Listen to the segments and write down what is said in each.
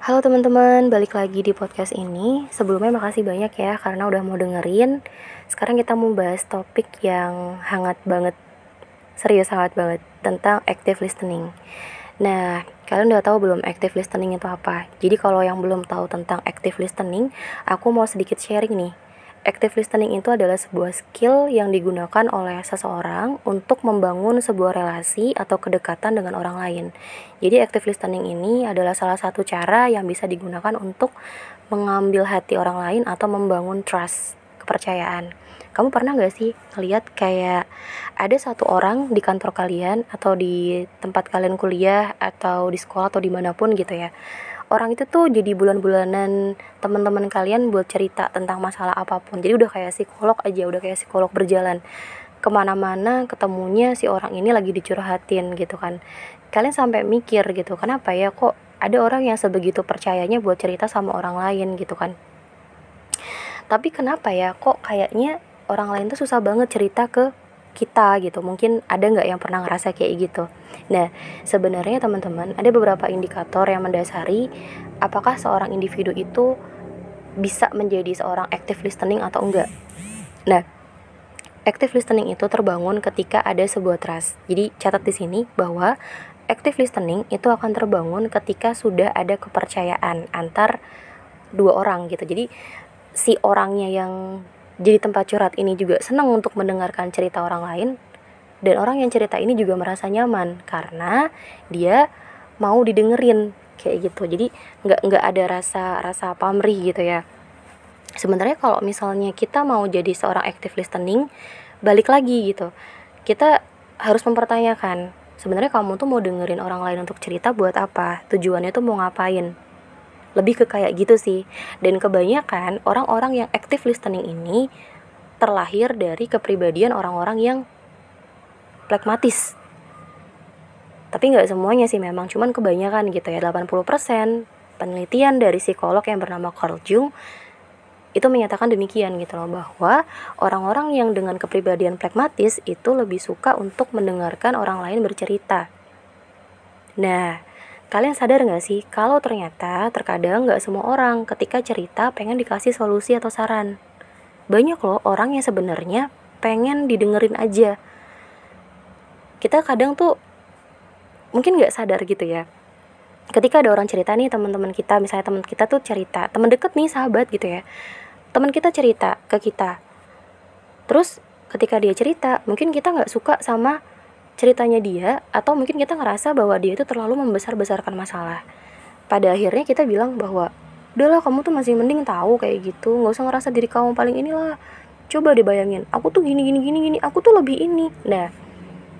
Halo teman-teman, balik lagi di podcast ini. Sebelumnya makasih banyak ya karena udah mau dengerin. Sekarang kita mau bahas topik yang hangat banget, serius hangat banget tentang active listening. Nah, kalian udah tahu belum active listening itu apa? Jadi kalau yang belum tahu tentang active listening, aku mau sedikit sharing nih Active listening itu adalah sebuah skill yang digunakan oleh seseorang untuk membangun sebuah relasi atau kedekatan dengan orang lain. Jadi active listening ini adalah salah satu cara yang bisa digunakan untuk mengambil hati orang lain atau membangun trust, kepercayaan. Kamu pernah gak sih lihat kayak ada satu orang di kantor kalian atau di tempat kalian kuliah atau di sekolah atau di mana pun gitu ya orang itu tuh jadi bulan-bulanan teman-teman kalian buat cerita tentang masalah apa pun. Jadi udah kayak psikolog aja udah kayak psikolog berjalan. Ke mana-mana ketemunya si orang ini lagi dicurhatin gitu kan. Kalian sampai mikir gitu kenapa ya kok ada orang yang sebegitu percayanya buat cerita sama orang lain gitu kan. Tapi kenapa ya kok kayaknya orang lain tuh susah banget cerita ke kita gitu. Mungkin ada nggak yang pernah ngerasa kayak gitu? Nah sebenarnya teman-teman ada beberapa indikator yang mendasari apakah seorang individu itu bisa menjadi seorang active listening atau enggak. Nah active listening itu terbangun ketika ada sebuah trust. Jadi catat di sini bahwa active listening itu akan terbangun ketika sudah ada kepercayaan antar dua orang gitu. Jadi si orangnya yang jadi tempat curhat ini juga senang untuk mendengarkan cerita orang lain. Dan orang yang cerita ini juga merasa nyaman karena dia mau didengerin kayak gitu. Jadi nggak nggak ada rasa rasa pamrih gitu ya. Sebenarnya kalau misalnya kita mau jadi seorang active listening balik lagi gitu. Kita harus mempertanyakan sebenarnya kamu tuh mau dengerin orang lain untuk cerita buat apa? Tujuannya tuh mau ngapain lebih ke kayak gitu sih. Dan kebanyakan orang-orang yang active listening ini terlahir dari kepribadian orang-orang yang plekmatis tapi nggak semuanya sih memang cuman kebanyakan gitu ya. 80% penelitian dari psikolog yang bernama Carl Jung itu menyatakan demikian gitu loh bahwa orang-orang yang dengan kepribadian plekmatis itu lebih suka untuk mendengarkan orang lain bercerita. Nah, Kalian sadar gak sih kalau ternyata terkadang gak semua orang ketika cerita pengen dikasih solusi atau saran. Banyak loh orang yang sebenarnya pengen didengerin aja. Kita kadang tuh mungkin gak sadar gitu ya. Ketika ada orang cerita nih teman-teman kita, misalnya teman kita tuh cerita, teman deket nih sahabat gitu ya. Teman kita cerita ke kita. Terus ketika dia cerita, mungkin kita nggak suka sama ceritanya dia atau mungkin kita ngerasa bahwa dia itu terlalu membesar-besarkan masalah. Pada akhirnya kita bilang bahwa udahlah kamu tuh masih mending tahu kayak gitu. Nggak usah ngerasa diri kamu paling inilah. Coba dibayangin aku tuh gini gini gini gini aku tuh lebih ini. Nah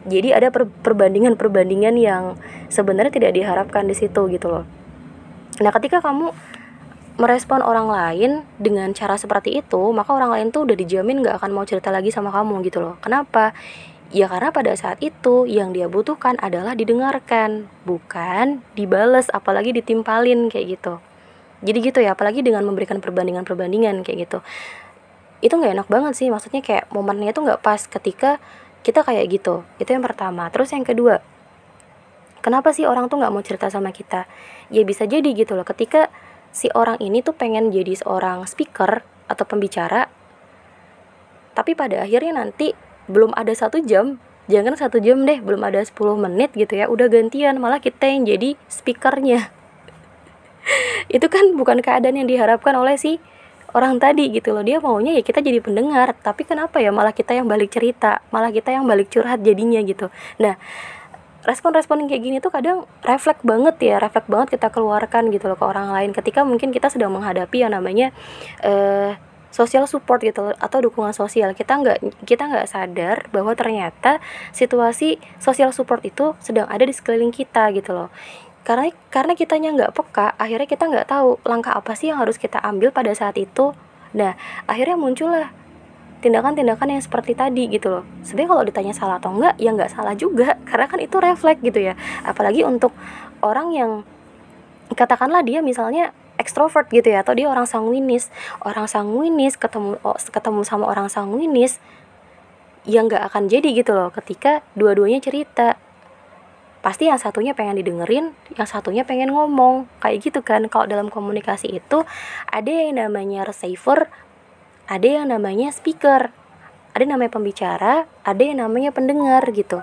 jadi ada per perbandingan perbandingan yang sebenarnya tidak diharapkan di situ gitu loh. Nah ketika kamu merespon orang lain dengan cara seperti itu maka orang lain tuh udah dijamin gak akan mau cerita lagi sama kamu gitu loh. Kenapa Ya karena pada saat itu yang dia butuhkan adalah didengarkan, bukan dibales apalagi ditimpalin kayak gitu. Jadi gitu ya, apalagi dengan memberikan perbandingan-perbandingan kayak gitu. Itu nggak enak banget sih, maksudnya kayak momennya itu nggak pas ketika kita kayak gitu. Itu yang pertama. Terus yang kedua, kenapa sih orang tuh nggak mau cerita sama kita? Ya bisa jadi gitu loh, ketika si orang ini tuh pengen jadi seorang speaker atau pembicara, tapi pada akhirnya nanti belum ada satu jam jangan satu jam deh belum ada 10 menit gitu ya udah gantian malah kita yang jadi speakernya. Itu kan bukan keadaan yang diharapkan oleh si orang tadi gitu loh dia maunya ya kita jadi pendengar tapi kenapa ya malah kita yang balik cerita malah kita yang balik curhat jadinya gitu. Nah respon-respon kayak gini tuh kadang refleks banget ya refleks banget kita keluarkan gitu loh ke orang lain ketika mungkin kita sedang menghadapi yang namanya eh sosial support gitu atau dukungan sosial. Kita nggak kita nggak sadar bahwa ternyata situasi sosial support itu sedang ada di sekeliling kita gitu loh. Karena karena kitanya nggak peka akhirnya kita nggak tahu langkah apa sih yang harus kita ambil pada saat itu. Nah akhirnya muncullah tindakan-tindakan yang seperti tadi gitu loh. Sebenarnya kalau ditanya salah atau enggak ya nggak salah juga karena kan itu refleks gitu ya. Apalagi untuk orang yang katakanlah dia misalnya ekstrovert gitu ya atau dia orang sanguinis. Orang sanguinis ketemu ketemu sama orang sanguinis yang nggak akan jadi gitu loh ketika dua-duanya cerita. Pasti yang satunya pengen didengerin yang satunya pengen ngomong kayak gitu kan. Kalau dalam komunikasi itu ada yang namanya receiver ada yang namanya speaker ada yang namanya pembicara ada yang namanya pendengar gitu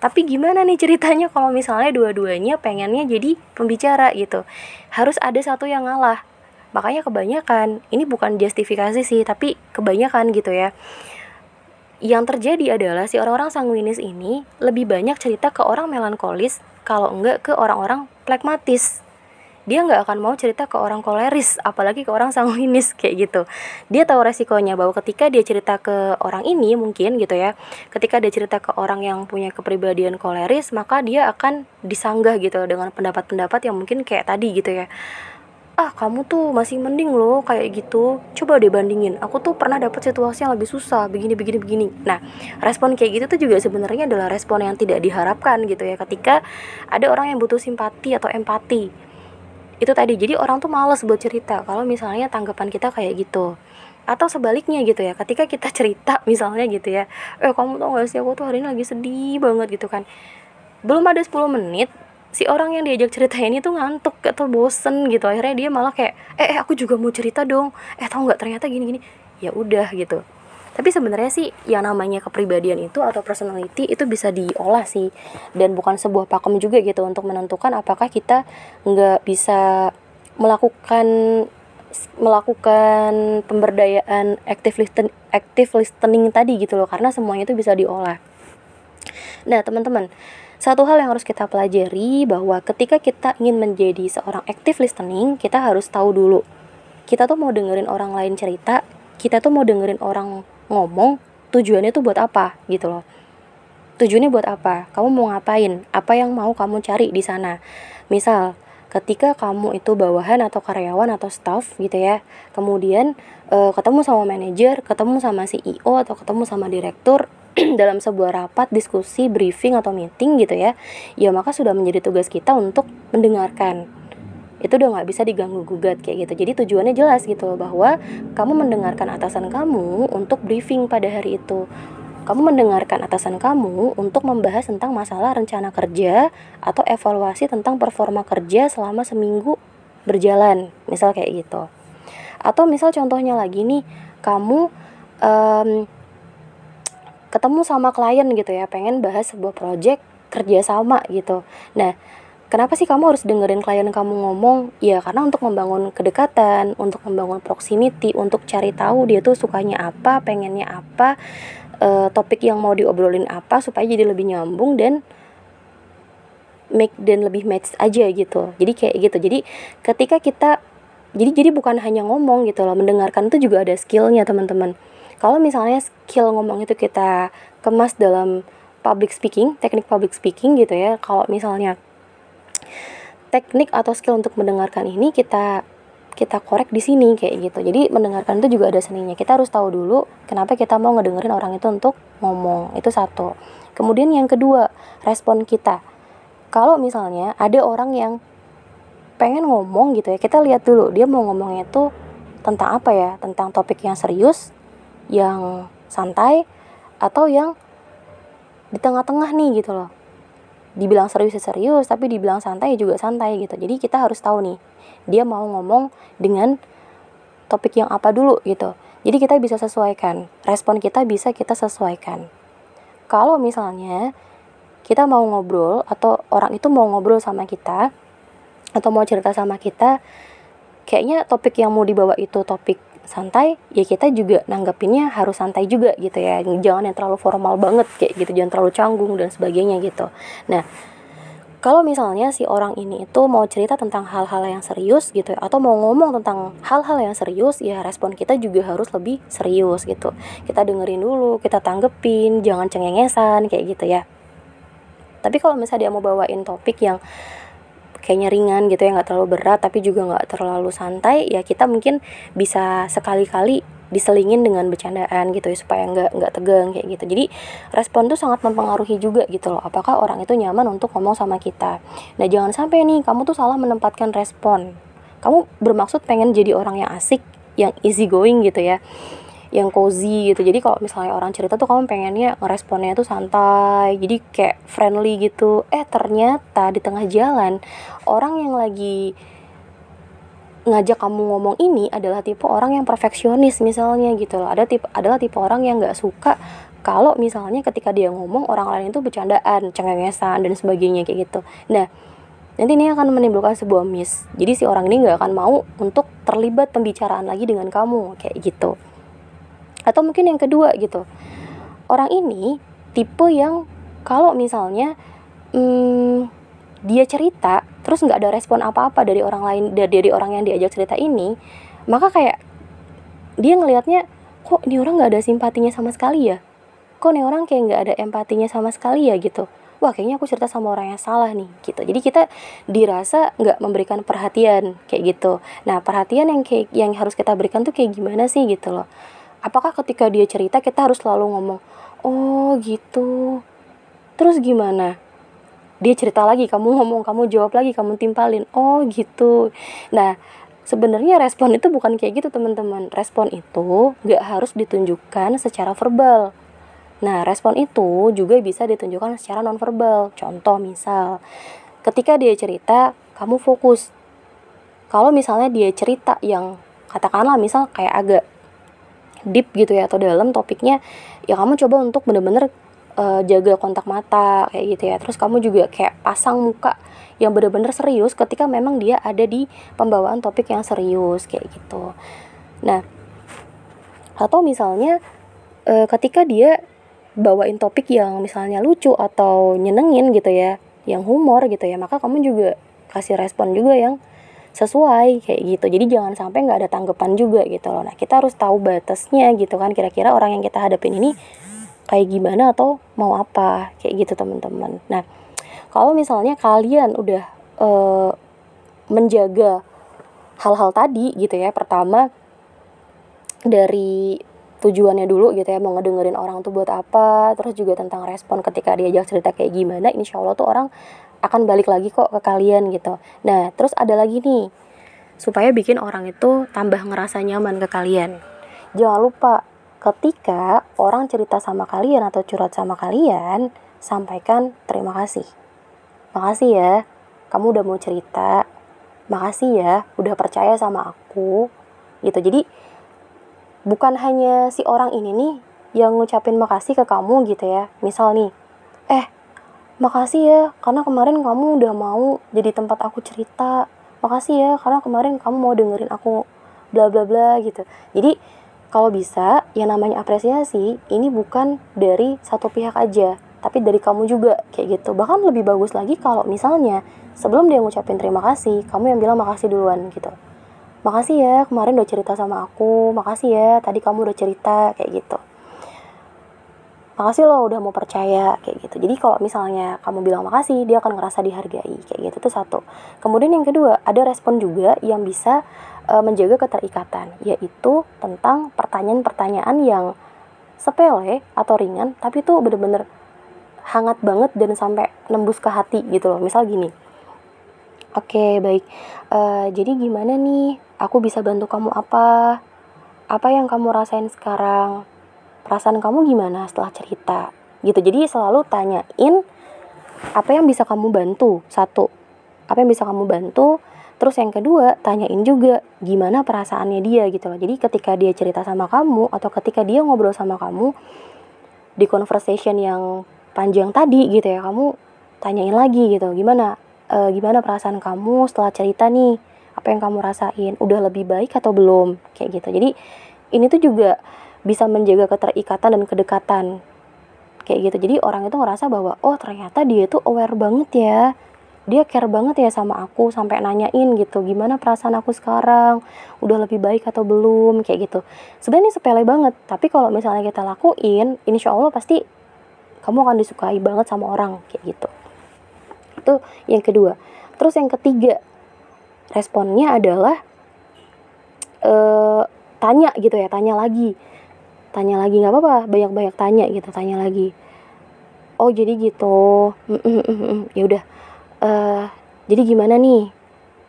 tapi gimana nih ceritanya kalau misalnya dua-duanya pengennya jadi pembicara gitu? Harus ada satu yang ngalah. Makanya kebanyakan ini bukan justifikasi sih tapi kebanyakan gitu ya. Yang terjadi adalah si orang-orang sanguinis ini lebih banyak cerita ke orang melankolis kalau enggak ke orang-orang plekmatis dia nggak akan mau cerita ke orang koleris apalagi ke orang sanguinis kayak gitu. Dia tahu resikonya bahwa ketika dia cerita ke orang ini mungkin gitu ya ketika dia cerita ke orang yang punya kepribadian koleris maka dia akan disanggah gitu dengan pendapat-pendapat yang mungkin kayak tadi gitu ya. Ah kamu tuh masih mending loh kayak gitu. Coba deh bandingin. Aku tuh pernah dapet situasi yang lebih susah begini begini begini. Nah respon kayak gitu tuh juga sebenarnya adalah respon yang tidak diharapkan gitu ya ketika ada orang yang butuh simpati atau empati itu tadi jadi orang tuh males buat cerita kalau misalnya tanggapan kita kayak gitu. Atau sebaliknya gitu ya ketika kita cerita misalnya gitu ya eh kamu tau gak sih aku tuh hari ini lagi sedih banget gitu kan. Belum ada 10 menit si orang yang diajak cerita ini tuh ngantuk atau bosen gitu. Akhirnya dia malah kayak eh, eh aku juga mau cerita dong. Eh tau nggak ternyata gini gini ya udah gitu tapi sebenarnya sih yang namanya kepribadian itu atau personality itu bisa diolah sih. Dan bukan sebuah pakem juga gitu untuk menentukan apakah kita nggak bisa melakukan melakukan pemberdayaan active listen active listening tadi gitu loh. Karena semuanya itu bisa diolah. Nah teman-teman satu hal yang harus kita pelajari bahwa ketika kita ingin menjadi seorang active listening kita harus tahu dulu. Kita tuh mau dengerin orang lain cerita kita tuh mau dengerin orang ngomong tujuannya tuh buat apa gitu loh. Tujuannya buat apa? Kamu mau ngapain? Apa yang mau kamu cari di sana? Misal ketika kamu itu bawahan atau karyawan atau staff gitu ya kemudian e, ketemu sama manajer ketemu sama CEO atau ketemu sama direktur dalam sebuah rapat diskusi briefing atau meeting gitu ya ya maka sudah menjadi tugas kita untuk mendengarkan itu udah nggak bisa diganggu gugat kayak gitu. Jadi tujuannya jelas gitu loh bahwa kamu mendengarkan atasan kamu untuk briefing pada hari itu. Kamu mendengarkan atasan kamu untuk membahas tentang masalah rencana kerja atau evaluasi tentang performa kerja selama seminggu berjalan misal kayak gitu. Atau misal contohnya lagi nih kamu um, ketemu sama klien gitu ya pengen bahas sebuah project kerja sama gitu. Nah Kenapa sih kamu harus dengerin klien kamu ngomong? Ya karena untuk membangun kedekatan, untuk membangun proximity, untuk cari tahu dia tuh sukanya apa, pengennya apa, e, topik yang mau diobrolin apa supaya jadi lebih nyambung dan make dan lebih match aja gitu. Jadi kayak gitu. Jadi ketika kita jadi jadi bukan hanya ngomong gitu loh, mendengarkan itu juga ada skillnya teman-teman. Kalau misalnya skill ngomong itu kita kemas dalam public speaking, teknik public speaking gitu ya. Kalau misalnya teknik atau skill untuk mendengarkan ini kita kita korek di sini kayak gitu. Jadi mendengarkan itu juga ada seninya. Kita harus tahu dulu kenapa kita mau ngedengerin orang itu untuk ngomong. Itu satu. Kemudian yang kedua, respon kita. Kalau misalnya ada orang yang pengen ngomong gitu ya, kita lihat dulu dia mau ngomongnya itu tentang apa ya? Tentang topik yang serius, yang santai atau yang di tengah-tengah nih gitu loh dibilang serius serius tapi dibilang santai juga santai gitu. Jadi kita harus tahu nih dia mau ngomong dengan topik yang apa dulu gitu. Jadi kita bisa sesuaikan respon kita bisa kita sesuaikan. Kalau misalnya kita mau ngobrol atau orang itu mau ngobrol sama kita atau mau cerita sama kita kayaknya topik yang mau dibawa itu topik santai ya kita juga nanggepinnya harus santai juga gitu ya. Jangan yang terlalu formal banget kayak gitu jangan terlalu canggung dan sebagainya gitu. Nah kalau misalnya si orang ini itu mau cerita tentang hal-hal yang serius gitu ya, atau mau ngomong tentang hal-hal yang serius ya respon kita juga harus lebih serius gitu. Kita dengerin dulu kita tanggepin jangan cengengesan kayak gitu ya. Tapi kalau misalnya dia mau bawain topik yang kayaknya ringan gitu ya nggak terlalu berat tapi juga nggak terlalu santai ya kita mungkin bisa sekali-kali diselingin dengan bercandaan gitu ya supaya nggak nggak tegang kayak gitu. Jadi respon tuh sangat mempengaruhi juga gitu loh apakah orang itu nyaman untuk ngomong sama kita. Nah jangan sampai nih kamu tuh salah menempatkan respon. Kamu bermaksud pengen jadi orang yang asik yang easy going gitu ya yang cozy gitu. Jadi kalau misalnya orang cerita tuh kamu pengennya ngeresponnya tuh santai jadi kayak friendly gitu. Eh ternyata di tengah jalan orang yang lagi ngajak kamu ngomong ini adalah tipe orang yang perfeksionis misalnya gitu loh. Ada tipe adalah tipe orang yang nggak suka kalau misalnya ketika dia ngomong orang lain itu bercandaan cengengesan dan sebagainya kayak gitu. Nah nanti ini akan menimbulkan sebuah miss. Jadi si orang ini nggak akan mau untuk terlibat pembicaraan lagi dengan kamu kayak gitu atau mungkin yang kedua gitu. Orang ini tipe yang kalau misalnya hmm, dia cerita terus nggak ada respon apa-apa dari orang lain dari, orang yang diajak cerita ini maka kayak dia ngelihatnya kok ini orang nggak ada simpatinya sama sekali ya? Kok ini orang kayak nggak ada empatinya sama sekali ya? gitu. Wah kayaknya aku cerita sama orang yang salah nih gitu. Jadi kita dirasa nggak memberikan perhatian kayak gitu. Nah perhatian yang kayak yang harus kita berikan tuh kayak gimana sih gitu loh apakah ketika dia cerita kita harus selalu ngomong oh gitu. Terus gimana? Dia cerita lagi kamu ngomong kamu jawab lagi kamu timpalin. Oh gitu. Nah sebenarnya respon itu bukan kayak gitu teman-teman. Respon itu nggak harus ditunjukkan secara verbal. Nah respon itu juga bisa ditunjukkan secara nonverbal. Contoh misal ketika dia cerita kamu fokus. Kalau misalnya dia cerita yang katakanlah misal kayak agak deep gitu ya atau dalam topiknya ya kamu coba untuk bener-bener uh, jaga kontak mata kayak gitu ya. Terus kamu juga kayak pasang muka yang bener-bener serius ketika memang dia ada di pembawaan topik yang serius kayak gitu. Nah atau misalnya uh, ketika dia bawain topik yang misalnya lucu atau nyenengin gitu ya yang humor gitu ya maka kamu juga kasih respon juga yang sesuai kayak gitu. Jadi jangan sampai nggak ada tanggapan juga gitu loh. Nah kita harus tahu batasnya gitu kan. Kira-kira orang yang kita hadapin ini kayak gimana atau mau apa kayak gitu teman-teman. Nah kalau misalnya kalian udah uh, menjaga hal-hal tadi gitu ya pertama dari tujuannya dulu gitu ya mau ngedengerin orang tuh buat apa terus juga tentang respon ketika diajak cerita kayak gimana insya Allah tuh orang akan balik lagi kok ke kalian gitu. Nah, terus ada lagi nih, supaya bikin orang itu tambah ngerasa nyaman ke kalian. Jangan lupa, ketika orang cerita sama kalian atau curhat sama kalian, sampaikan terima kasih. Makasih ya, kamu udah mau cerita. Makasih ya, udah percaya sama aku. Gitu. Jadi, bukan hanya si orang ini nih yang ngucapin makasih ke kamu gitu ya. Misal nih, eh makasih ya karena kemarin kamu udah mau jadi tempat aku cerita. Makasih ya karena kemarin kamu mau dengerin aku bla bla bla gitu. Jadi kalau bisa yang namanya apresiasi ini bukan dari satu pihak aja tapi dari kamu juga kayak gitu. Bahkan lebih bagus lagi kalau misalnya sebelum dia ngucapin terima kasih kamu yang bilang makasih duluan gitu. Makasih ya kemarin udah cerita sama aku. Makasih ya tadi kamu udah cerita kayak gitu makasih lo udah mau percaya kayak gitu jadi kalau misalnya kamu bilang makasih dia akan ngerasa dihargai kayak gitu itu satu kemudian yang kedua ada respon juga yang bisa uh, menjaga keterikatan yaitu tentang pertanyaan-pertanyaan yang sepele atau ringan tapi itu bener-bener hangat banget dan sampai nembus ke hati gitu loh misal gini Oke, baik. Uh, jadi gimana nih? Aku bisa bantu kamu apa? Apa yang kamu rasain sekarang? Perasaan kamu gimana setelah cerita? Gitu. Jadi selalu tanyain apa yang bisa kamu bantu. Satu apa yang bisa kamu bantu? Terus yang kedua tanyain juga gimana perasaannya dia gitu loh. Jadi ketika dia cerita sama kamu atau ketika dia ngobrol sama kamu di conversation yang panjang tadi gitu ya kamu tanyain lagi gitu. Gimana e, gimana perasaan kamu setelah cerita nih? Apa yang kamu rasain? Udah lebih baik atau belum? Kayak gitu. Jadi ini tuh juga bisa menjaga keterikatan dan kedekatan. Kayak gitu. Jadi orang itu ngerasa bahwa oh ternyata dia itu aware banget ya. Dia care banget ya sama aku sampai nanyain gitu gimana perasaan aku sekarang? Udah lebih baik atau belum? Kayak gitu. Sebenarnya sepele banget. Tapi kalau misalnya kita lakuin insya Allah pasti kamu akan disukai banget sama orang. Kayak gitu. Itu yang kedua. Terus yang ketiga responnya adalah uh, tanya gitu ya tanya lagi tanya lagi nggak apa-apa banyak-banyak tanya gitu tanya lagi. Oh jadi gitu. Ya udah uh, jadi gimana nih?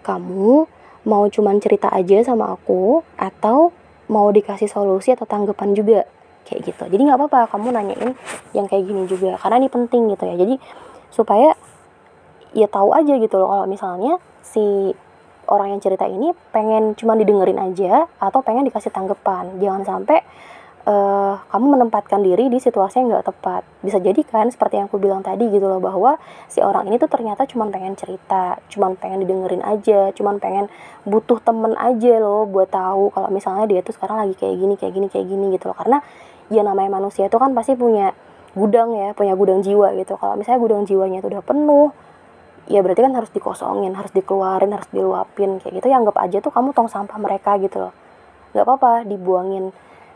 Kamu mau cuman cerita aja sama aku atau mau dikasih solusi atau tanggapan juga? Kayak gitu. Jadi nggak apa-apa kamu nanyain yang kayak gini juga karena ini penting gitu ya. Jadi supaya ya tahu aja gitu loh kalau misalnya si orang yang cerita ini pengen cuma didengerin aja atau pengen dikasih tanggapan. Jangan sampai uh, kamu menempatkan diri di situasi yang nggak tepat. Bisa jadi kan seperti yang aku bilang tadi gitu loh bahwa si orang ini tuh ternyata cuma pengen cerita cuma pengen didengerin aja cuma pengen butuh temen aja loh buat tahu kalau misalnya dia tuh sekarang lagi kayak gini kayak gini kayak gini gitu loh. Karena ya namanya manusia itu kan pasti punya gudang ya punya gudang jiwa gitu. Kalau misalnya gudang jiwanya itu udah penuh ya berarti kan harus dikosongin harus dikeluarin harus diluapin kayak gitu. Ya anggap aja tuh kamu tong sampah mereka gitu loh. Nggak apa-apa dibuangin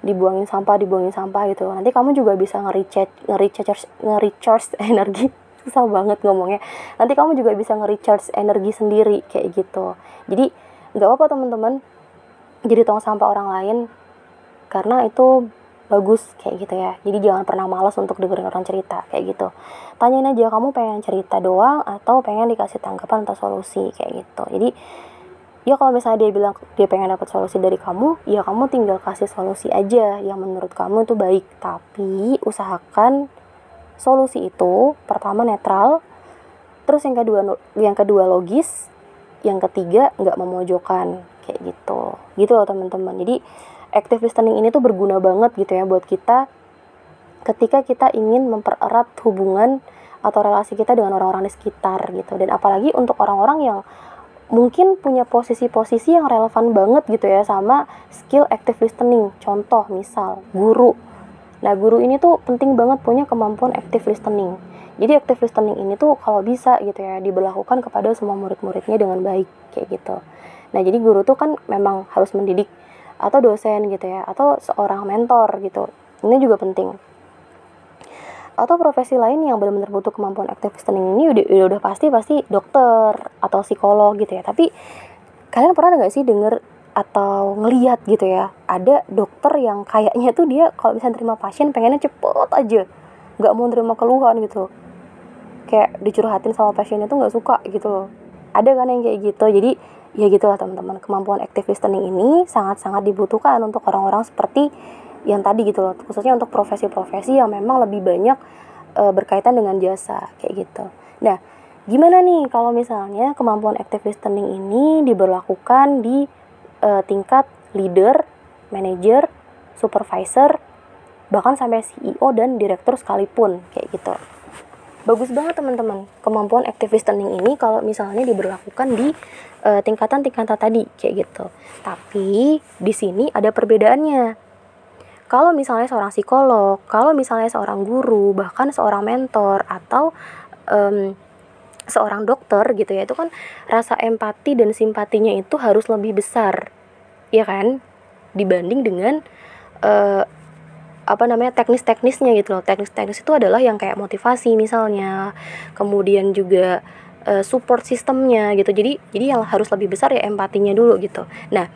dibuangin sampah dibuangin sampah gitu. Nanti kamu juga bisa nge-recharge nge-recharge nge-recharge energi. Susah banget ngomongnya. Nanti kamu juga bisa nge-recharge energi sendiri kayak gitu. Jadi nggak apa-apa teman-teman. Jadi tong sampah orang lain karena itu bagus kayak gitu ya. Jadi jangan pernah malas untuk dengerin orang cerita kayak gitu. Tanyain aja kamu pengen cerita doang atau pengen dikasih tanggapan atau solusi kayak gitu. Jadi ya kalau misalnya dia bilang dia pengen dapat solusi dari kamu ya kamu tinggal kasih solusi aja yang menurut kamu itu baik. Tapi usahakan solusi itu pertama netral terus yang kedua yang kedua logis yang ketiga nggak memojokkan kayak gitu. Gitu loh teman-teman. Jadi active listening ini tuh berguna banget gitu ya buat kita ketika kita ingin mempererat hubungan atau relasi kita dengan orang-orang di sekitar gitu. Dan apalagi untuk orang-orang yang mungkin punya posisi-posisi yang relevan banget gitu ya sama skill active listening. Contoh misal guru. Nah guru ini tuh penting banget punya kemampuan active listening. Jadi active listening ini tuh kalau bisa gitu ya diberlakukan kepada semua murid-muridnya dengan baik kayak gitu. Nah jadi guru tuh kan memang harus mendidik atau dosen gitu ya atau seorang mentor gitu. Ini juga penting atau profesi lain yang benar-benar butuh kemampuan active listening ini udah, udah udah pasti pasti dokter atau psikolog gitu ya. Tapi kalian pernah nggak sih denger atau ngeliat gitu ya ada dokter yang kayaknya tuh dia kalau misalnya terima pasien pengennya cepet aja nggak mau terima keluhan gitu. Kayak dicurhatin sama pasiennya tuh nggak suka gitu loh. Ada kan yang kayak gitu? Jadi ya gitulah teman-teman kemampuan active listening ini sangat-sangat dibutuhkan untuk orang-orang seperti yang tadi gitu loh khususnya untuk profesi-profesi yang memang lebih banyak e, berkaitan dengan jasa kayak gitu. Nah gimana nih kalau misalnya kemampuan active listening ini diberlakukan di e, tingkat leader manager supervisor bahkan sampai CEO dan direktur sekalipun kayak gitu. Bagus banget teman-teman kemampuan active listening ini kalau misalnya diberlakukan di uh, tingkatan-tingkatan tadi kayak gitu. Tapi di sini ada perbedaannya kalau misalnya seorang psikolog kalau misalnya seorang guru bahkan seorang mentor atau um, seorang dokter gitu ya itu kan rasa empati dan simpatinya itu harus lebih besar ya kan? Dibanding dengan uh, apa namanya teknis-teknisnya gitu loh. Teknis-teknis itu adalah yang kayak motivasi misalnya kemudian juga uh, support sistemnya gitu. Jadi jadi yang harus lebih besar ya empatinya dulu gitu. Nah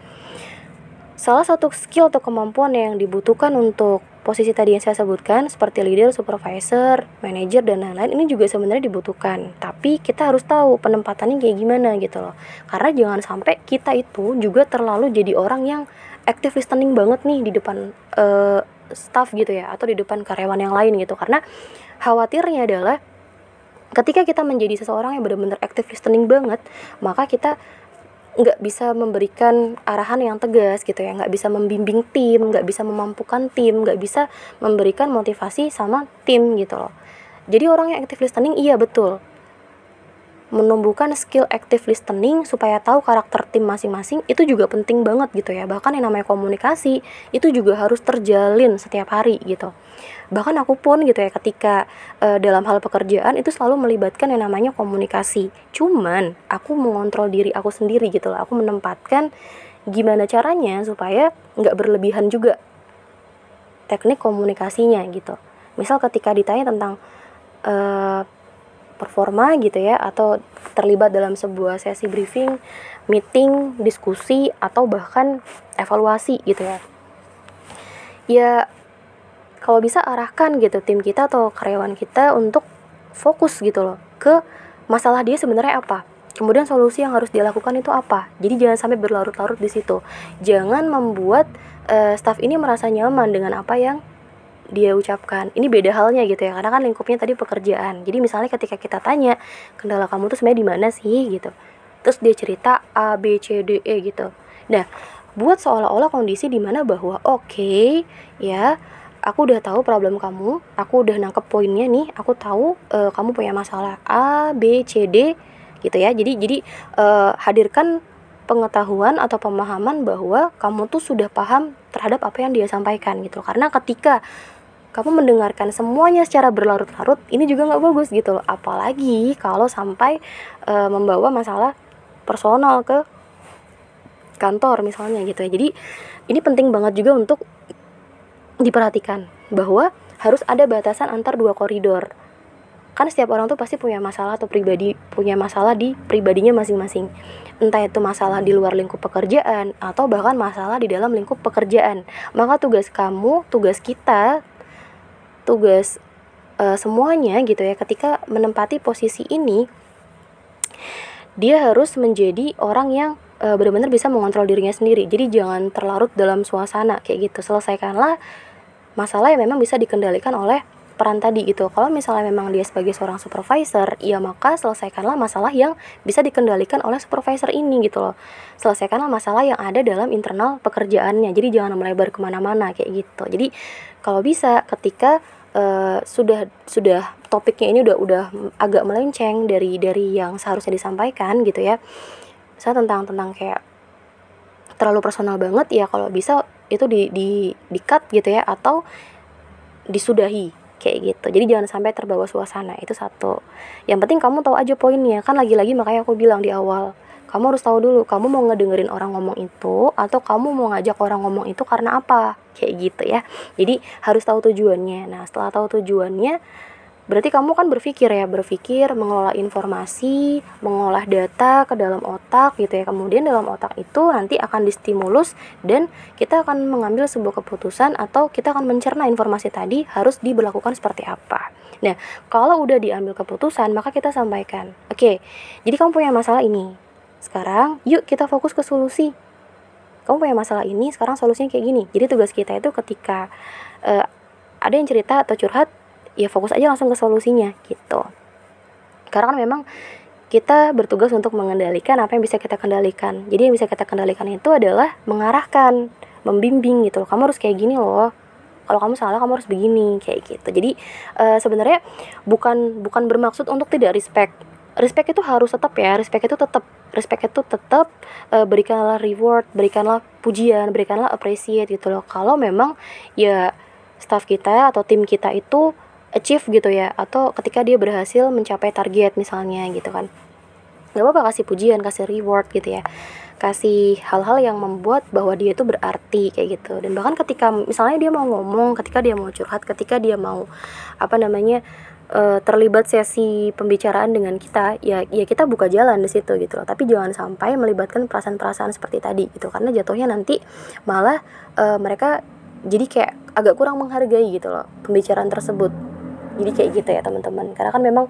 salah satu skill atau kemampuan yang dibutuhkan untuk posisi tadi yang saya sebutkan seperti leader, supervisor, manager dan lain-lain ini juga sebenarnya dibutuhkan. Tapi kita harus tahu penempatannya kayak gimana gitu loh. Karena jangan sampai kita itu juga terlalu jadi orang yang active listening banget nih di depan uh, staff gitu ya atau di depan karyawan yang lain gitu karena khawatirnya adalah ketika kita menjadi seseorang yang benar-benar active listening banget maka kita nggak bisa memberikan arahan yang tegas gitu ya. Nggak bisa membimbing tim nggak bisa memampukan tim nggak bisa memberikan motivasi sama tim gitu loh. Jadi orang yang active listening iya betul menumbuhkan skill active listening supaya tahu karakter tim masing-masing itu juga penting banget gitu ya. Bahkan yang namanya komunikasi itu juga harus terjalin setiap hari gitu. Bahkan aku pun gitu ya ketika e, dalam hal pekerjaan itu selalu melibatkan yang namanya komunikasi. Cuman aku mengontrol diri aku sendiri gitu loh. Aku menempatkan gimana caranya supaya nggak berlebihan juga teknik komunikasinya gitu. Misal ketika ditanya tentang e, performa gitu ya atau terlibat dalam sebuah sesi briefing, meeting, diskusi atau bahkan evaluasi gitu ya. Ya kalau bisa arahkan gitu tim kita atau karyawan kita untuk fokus gitu loh ke masalah dia sebenarnya apa. kemudian solusi yang harus dilakukan itu apa jadi jangan sampai berlarut-larut di situ jangan membuat uh, staff ini merasa nyaman dengan apa yang dia ucapkan ini beda halnya gitu ya. Karena kan lingkupnya tadi pekerjaan. Jadi misalnya ketika kita tanya kendala kamu tuh sebenarnya di mana sih? gitu. Terus dia cerita A B C D E gitu. Nah buat seolah-olah kondisi di mana bahwa oke okay, ya aku udah tahu problem kamu aku udah nangkep poinnya nih aku tahu uh, kamu punya masalah A B C D gitu ya. Jadi jadi uh, hadirkan pengetahuan atau pemahaman bahwa kamu tuh sudah paham terhadap apa yang dia sampaikan gitu. Karena ketika kamu mendengarkan semuanya secara berlarut-larut ini juga nggak bagus gitu loh. Apalagi kalau sampai e, membawa masalah personal ke kantor misalnya gitu ya. Jadi ini penting banget juga untuk diperhatikan bahwa harus ada batasan antar dua koridor. Kan setiap orang tuh pasti punya masalah atau pribadi punya masalah di pribadinya masing-masing. Entah itu masalah di luar lingkup pekerjaan atau bahkan masalah di dalam lingkup pekerjaan. Maka tugas kamu tugas kita tugas uh, semuanya gitu ya ketika menempati posisi ini dia harus menjadi orang yang uh, benar-benar bisa mengontrol dirinya sendiri jadi jangan terlarut dalam suasana kayak gitu selesaikanlah masalah yang memang bisa dikendalikan oleh peran tadi gitu. Kalau misalnya memang dia sebagai seorang supervisor, ya maka selesaikanlah masalah yang bisa dikendalikan oleh supervisor ini gitu loh. Selesaikanlah masalah yang ada dalam internal pekerjaannya. Jadi jangan melebar ke mana-mana kayak gitu. Jadi kalau bisa ketika uh, sudah sudah topiknya ini udah udah agak melenceng dari dari yang seharusnya disampaikan gitu ya. Saya tentang tentang kayak terlalu personal banget ya kalau bisa itu di di di cut gitu ya atau disudahi kayak gitu. Jadi jangan sampai terbawa suasana itu satu. Yang penting kamu tahu aja poinnya. Kan lagi-lagi makanya aku bilang di awal kamu harus tahu dulu kamu mau ngedengerin orang ngomong itu atau kamu mau ngajak orang ngomong itu karena apa? Kayak gitu ya. Jadi harus tahu tujuannya. Nah setelah tahu tujuannya berarti kamu kan berpikir ya berpikir mengelola informasi mengolah data ke dalam otak gitu ya. Kemudian dalam otak itu nanti akan distimulus dan kita akan mengambil sebuah keputusan atau kita akan mencerna informasi tadi harus diberlakukan seperti apa. Nah kalau udah diambil keputusan maka kita sampaikan. Oke jadi kamu punya masalah ini sekarang yuk kita fokus ke solusi. Kamu punya masalah ini sekarang solusinya kayak gini. Jadi tugas kita itu ketika uh, ada yang cerita atau curhat ya fokus aja langsung ke solusinya gitu. Karena kan memang kita bertugas untuk mengendalikan apa yang bisa kita kendalikan. Jadi yang bisa kita kendalikan itu adalah mengarahkan membimbing gitu loh. Kamu harus kayak gini loh. Kalau kamu salah kamu harus begini kayak gitu. Jadi uh, sebenarnya bukan bukan bermaksud untuk tidak respect respect itu harus tetap ya respect itu tetap respect itu tetap uh, berikanlah reward berikanlah pujian berikanlah appreciate gitu loh. Kalau memang ya staff kita atau tim kita itu achieve gitu ya atau ketika dia berhasil mencapai target misalnya gitu kan. Gak apa-apa kasih pujian kasih reward gitu ya. Kasih hal-hal yang membuat bahwa dia itu berarti kayak gitu. Dan bahkan ketika misalnya dia mau ngomong ketika dia mau curhat ketika dia mau apa namanya uh, terlibat sesi pembicaraan dengan kita ya ya kita buka jalan di situ gitu loh. Tapi jangan sampai melibatkan perasaan-perasaan seperti tadi gitu. Karena jatuhnya nanti malah uh, mereka jadi kayak agak kurang menghargai gitu loh pembicaraan tersebut. Jadi kayak gitu ya teman-teman. Karena kan memang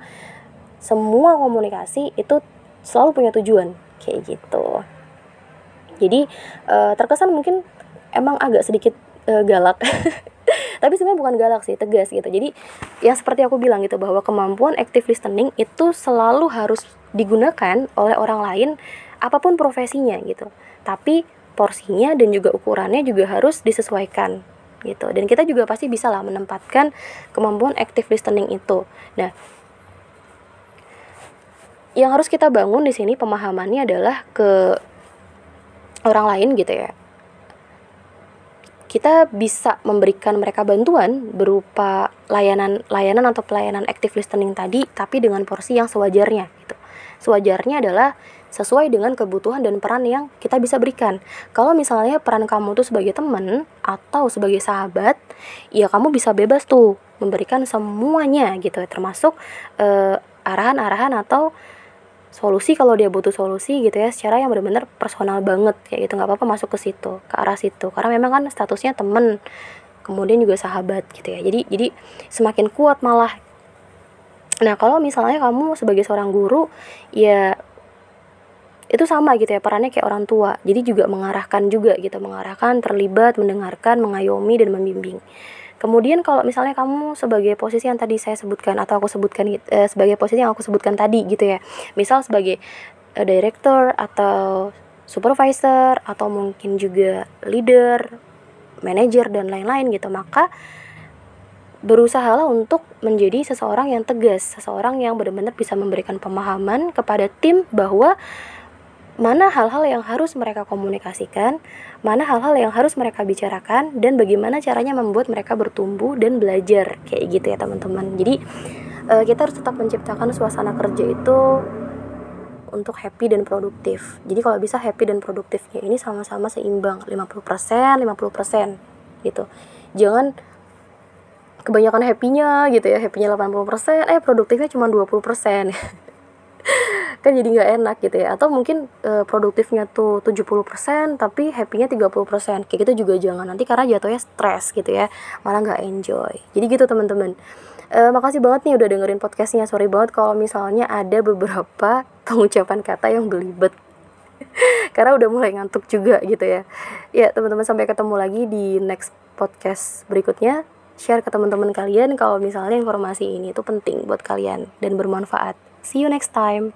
semua komunikasi itu selalu punya tujuan kayak gitu. Jadi uh, terkesan mungkin emang agak sedikit uh, galak tapi sebenarnya bukan galak sih tegas gitu. Jadi yang seperti aku bilang gitu bahwa kemampuan active listening itu selalu harus digunakan oleh orang lain apa pun profesinya gitu. Tapi porsinya dan juga ukurannya juga harus disesuaikan gitu. Dan kita juga pasti bisa lah menempatkan kemampuan active listening itu. Nah yang harus kita bangun di sini pemahamannya adalah ke orang lain gitu ya kita bisa memberikan mereka bantuan berupa layanan layanan atau pelayanan active listening tadi tapi dengan porsi yang sewajarnya gitu. Sewajarnya adalah sesuai dengan kebutuhan dan peran yang kita bisa berikan. Kalau misalnya peran kamu tuh sebagai teman atau sebagai sahabat, ya kamu bisa bebas tuh memberikan semuanya gitu, termasuk eh, arahan-arahan atau solusi kalau dia butuh solusi gitu ya secara yang benar-benar personal banget kayak gitu. Nggak apa-apa masuk ke situ ke arah situ. Karena memang kan statusnya temen kemudian juga sahabat gitu ya. Jadi jadi semakin kuat malah. Nah kalau misalnya kamu sebagai seorang guru ya itu sama gitu ya perannya kayak orang tua. Jadi juga mengarahkan juga gitu mengarahkan terlibat mendengarkan mengayomi dan membimbing kemudian kalau misalnya kamu sebagai posisi yang tadi saya sebutkan atau aku sebutkan eh, sebagai posisi yang aku sebutkan tadi gitu ya. Misal sebagai eh, director atau supervisor atau mungkin juga leader manager dan lain-lain gitu maka berusahalah untuk menjadi seseorang yang tegas, seseorang yang benar-benar bisa memberikan pemahaman kepada tim bahwa mana hal-hal yang harus mereka komunikasikan, mana hal-hal yang harus mereka bicarakan, dan bagaimana caranya membuat mereka bertumbuh dan belajar kayak gitu ya teman-teman. Jadi uh, kita harus tetap menciptakan suasana kerja itu untuk happy dan produktif. Jadi kalau bisa happy dan produktifnya ini sama-sama seimbang, 50%, 50% gitu. Jangan kebanyakan happy-nya gitu ya, happy-nya 80%, eh produktifnya cuma 20%. kan jadi nggak enak gitu ya. Atau mungkin e, produktifnya tuh 70% tapi happy-nya 30% kayak gitu juga jangan. Nanti karena jatuhnya stres gitu ya. Malah nggak enjoy. Jadi gitu teman-teman. E, makasih banget nih udah dengerin podcastnya. Sorry banget kalau misalnya ada beberapa pengucapan kata yang belibet. Karena udah mulai ngantuk juga gitu ya. Ya teman-teman sampai ketemu lagi di next podcast berikutnya. Share ke teman-teman kalian kalau misalnya informasi ini tuh penting buat kalian dan bermanfaat. See you next time